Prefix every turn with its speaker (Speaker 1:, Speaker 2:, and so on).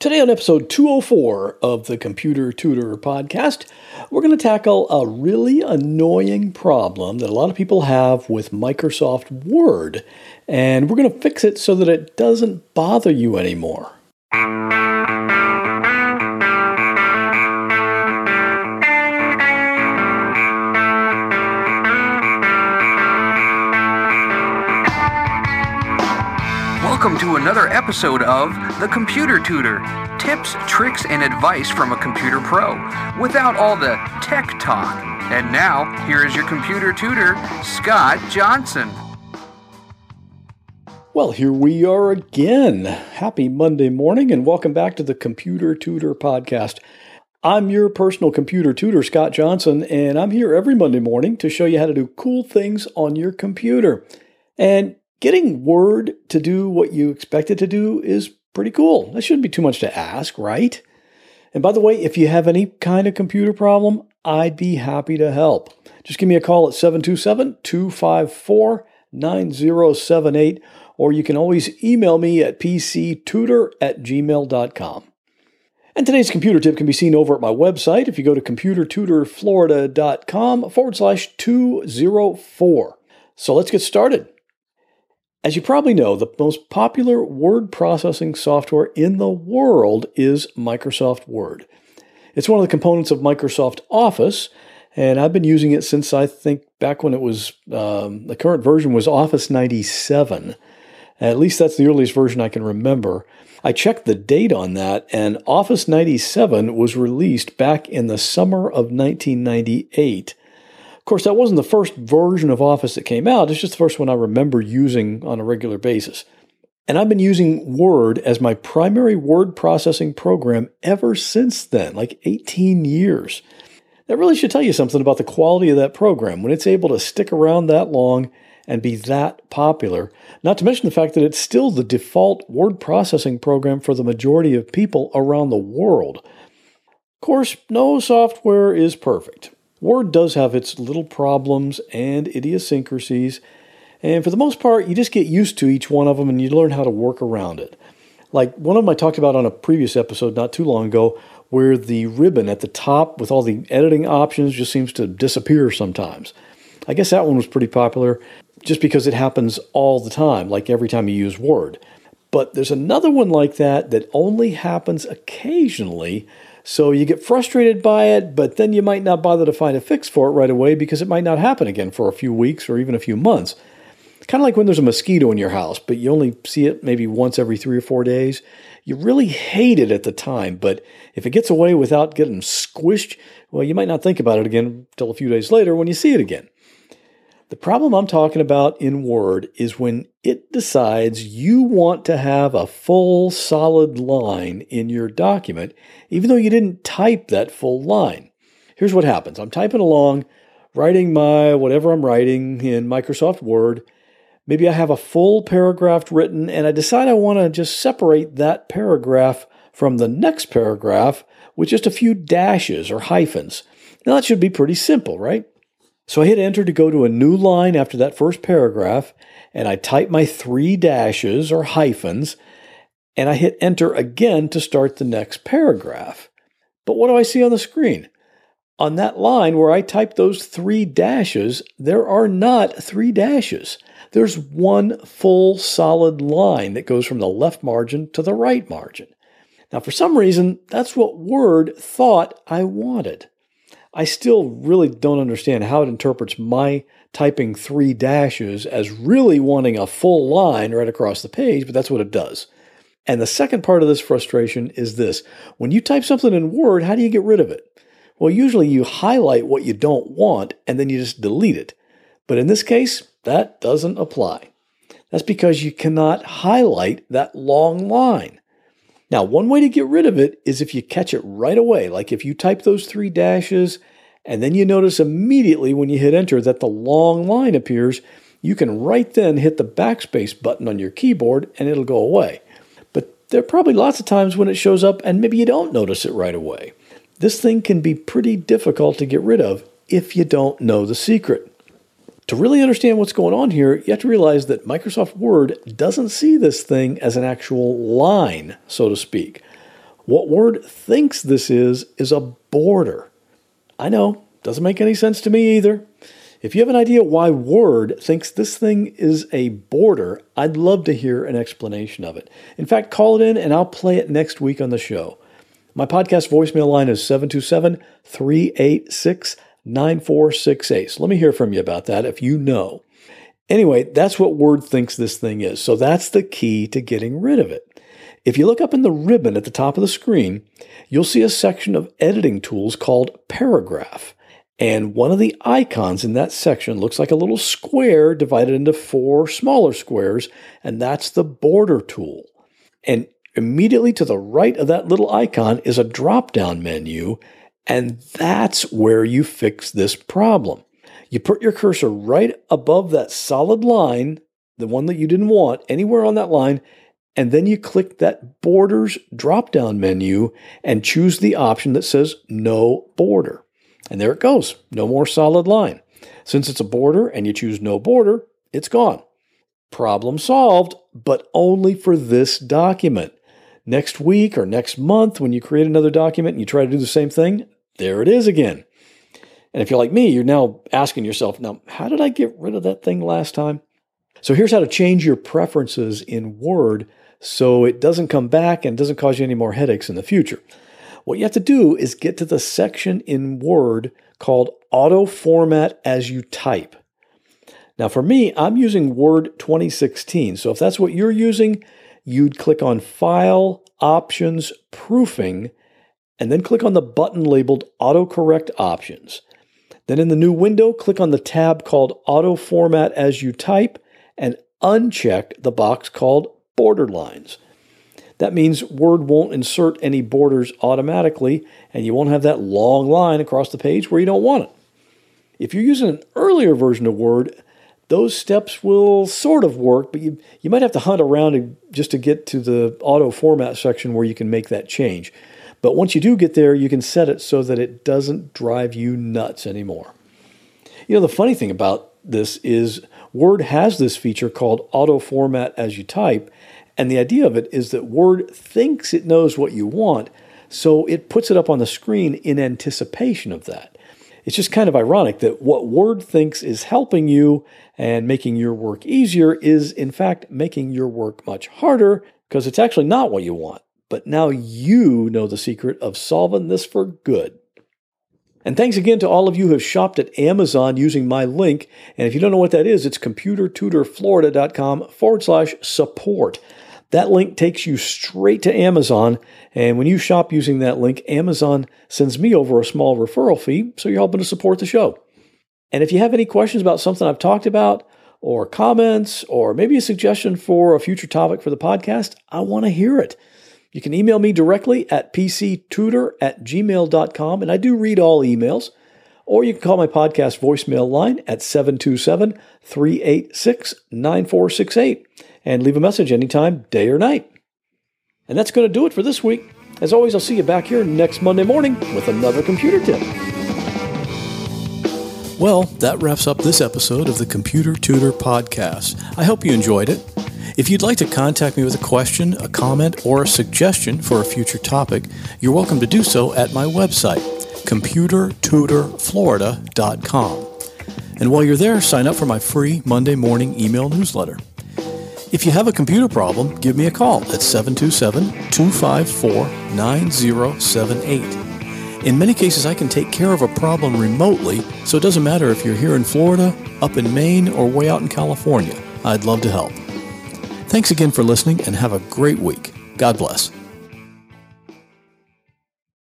Speaker 1: Today, on episode 204 of the Computer Tutor podcast, we're going to tackle a really annoying problem that a lot of people have with Microsoft Word, and we're going to fix it so that it doesn't bother you anymore.
Speaker 2: Welcome to another episode of The Computer Tutor tips, tricks, and advice from a computer pro without all the tech talk. And now, here is your computer tutor, Scott Johnson.
Speaker 1: Well, here we are again. Happy Monday morning, and welcome back to the Computer Tutor podcast. I'm your personal computer tutor, Scott Johnson, and I'm here every Monday morning to show you how to do cool things on your computer. And Getting Word to do what you expect it to do is pretty cool. That shouldn't be too much to ask, right? And by the way, if you have any kind of computer problem, I'd be happy to help. Just give me a call at 727 254 9078, or you can always email me at pctutor at gmail.com. And today's computer tip can be seen over at my website if you go to computertutorflorida.com forward slash 204. So let's get started. As you probably know, the most popular word processing software in the world is Microsoft Word. It's one of the components of Microsoft Office, and I've been using it since I think back when it was um, the current version was Office 97. At least that's the earliest version I can remember. I checked the date on that, and Office 97 was released back in the summer of 1998. Course, that wasn't the first version of Office that came out, it's just the first one I remember using on a regular basis. And I've been using Word as my primary word processing program ever since then, like 18 years. That really should tell you something about the quality of that program when it's able to stick around that long and be that popular. Not to mention the fact that it's still the default word processing program for the majority of people around the world. Of course, no software is perfect. Word does have its little problems and idiosyncrasies, and for the most part, you just get used to each one of them and you learn how to work around it. Like one of them I talked about on a previous episode not too long ago, where the ribbon at the top with all the editing options just seems to disappear sometimes. I guess that one was pretty popular just because it happens all the time, like every time you use Word. But there's another one like that that only happens occasionally so you get frustrated by it, but then you might not bother to find a fix for it right away because it might not happen again for a few weeks or even a few months. Kind of like when there's a mosquito in your house, but you only see it maybe once every three or four days. You really hate it at the time, but if it gets away without getting squished, well, you might not think about it again until a few days later when you see it again. The problem I'm talking about in Word is when it decides you want to have a full solid line in your document, even though you didn't type that full line. Here's what happens I'm typing along, writing my whatever I'm writing in Microsoft Word. Maybe I have a full paragraph written, and I decide I want to just separate that paragraph from the next paragraph with just a few dashes or hyphens. Now, that should be pretty simple, right? So I hit enter to go to a new line after that first paragraph, and I type my three dashes or hyphens, and I hit enter again to start the next paragraph. But what do I see on the screen? On that line where I type those three dashes, there are not three dashes. There's one full solid line that goes from the left margin to the right margin. Now, for some reason, that's what Word thought I wanted. I still really don't understand how it interprets my typing three dashes as really wanting a full line right across the page, but that's what it does. And the second part of this frustration is this when you type something in Word, how do you get rid of it? Well, usually you highlight what you don't want and then you just delete it. But in this case, that doesn't apply. That's because you cannot highlight that long line. Now, one way to get rid of it is if you catch it right away. Like if you type those three dashes and then you notice immediately when you hit enter that the long line appears, you can right then hit the backspace button on your keyboard and it'll go away. But there are probably lots of times when it shows up and maybe you don't notice it right away. This thing can be pretty difficult to get rid of if you don't know the secret. To really understand what's going on here, you have to realize that Microsoft Word doesn't see this thing as an actual line, so to speak. What Word thinks this is, is a border. I know, doesn't make any sense to me either. If you have an idea why Word thinks this thing is a border, I'd love to hear an explanation of it. In fact, call it in and I'll play it next week on the show. My podcast voicemail line is 727 386 9468. So let me hear from you about that if you know. Anyway, that's what Word thinks this thing is. So that's the key to getting rid of it. If you look up in the ribbon at the top of the screen, you'll see a section of editing tools called Paragraph. And one of the icons in that section looks like a little square divided into four smaller squares, and that's the border tool. And immediately to the right of that little icon is a drop down menu, and that's where you fix this problem. You put your cursor right above that solid line, the one that you didn't want, anywhere on that line, and then you click that borders drop down menu and choose the option that says no border. And there it goes, no more solid line. Since it's a border and you choose no border, it's gone. Problem solved, but only for this document. Next week or next month, when you create another document and you try to do the same thing, there it is again. And if you're like me, you're now asking yourself, now, how did I get rid of that thing last time? So here's how to change your preferences in Word so it doesn't come back and doesn't cause you any more headaches in the future. What you have to do is get to the section in Word called Auto Format as you type. Now, for me, I'm using Word 2016. So if that's what you're using, you'd click on File, Options, Proofing, and then click on the button labeled Autocorrect Options. Then in the new window, click on the tab called Auto Format as you type and uncheck the box called Border Lines. That means Word won't insert any borders automatically, and you won't have that long line across the page where you don't want it. If you're using an earlier version of Word, those steps will sort of work, but you, you might have to hunt around just to get to the auto format section where you can make that change. But once you do get there, you can set it so that it doesn't drive you nuts anymore. You know, the funny thing about this is Word has this feature called auto format as you type, and the idea of it is that Word thinks it knows what you want, so it puts it up on the screen in anticipation of that. It's just kind of ironic that what Word thinks is helping you and making your work easier is, in fact, making your work much harder because it's actually not what you want. But now you know the secret of solving this for good. And thanks again to all of you who have shopped at Amazon using my link. And if you don't know what that is, it's computertutorflorida.com forward slash support. That link takes you straight to Amazon. And when you shop using that link, Amazon sends me over a small referral fee. So you're helping to support the show. And if you have any questions about something I've talked about, or comments, or maybe a suggestion for a future topic for the podcast, I want to hear it. You can email me directly at pctutor at gmail.com, and I do read all emails. Or you can call my podcast voicemail line at 727 386 9468 and leave a message anytime, day or night. And that's going to do it for this week. As always, I'll see you back here next Monday morning with another computer tip. Well, that wraps up this episode of the Computer Tutor Podcast. I hope you enjoyed it. If you'd like to contact me with a question, a comment, or a suggestion for a future topic, you're welcome to do so at my website, computertutorflorida.com. And while you're there, sign up for my free Monday morning email newsletter. If you have a computer problem, give me a call at 727 254 9078. In many cases, I can take care of a problem remotely, so it doesn't matter if you're here in Florida, up in Maine, or way out in California. I'd love to help. Thanks again for listening and have a great week. God bless.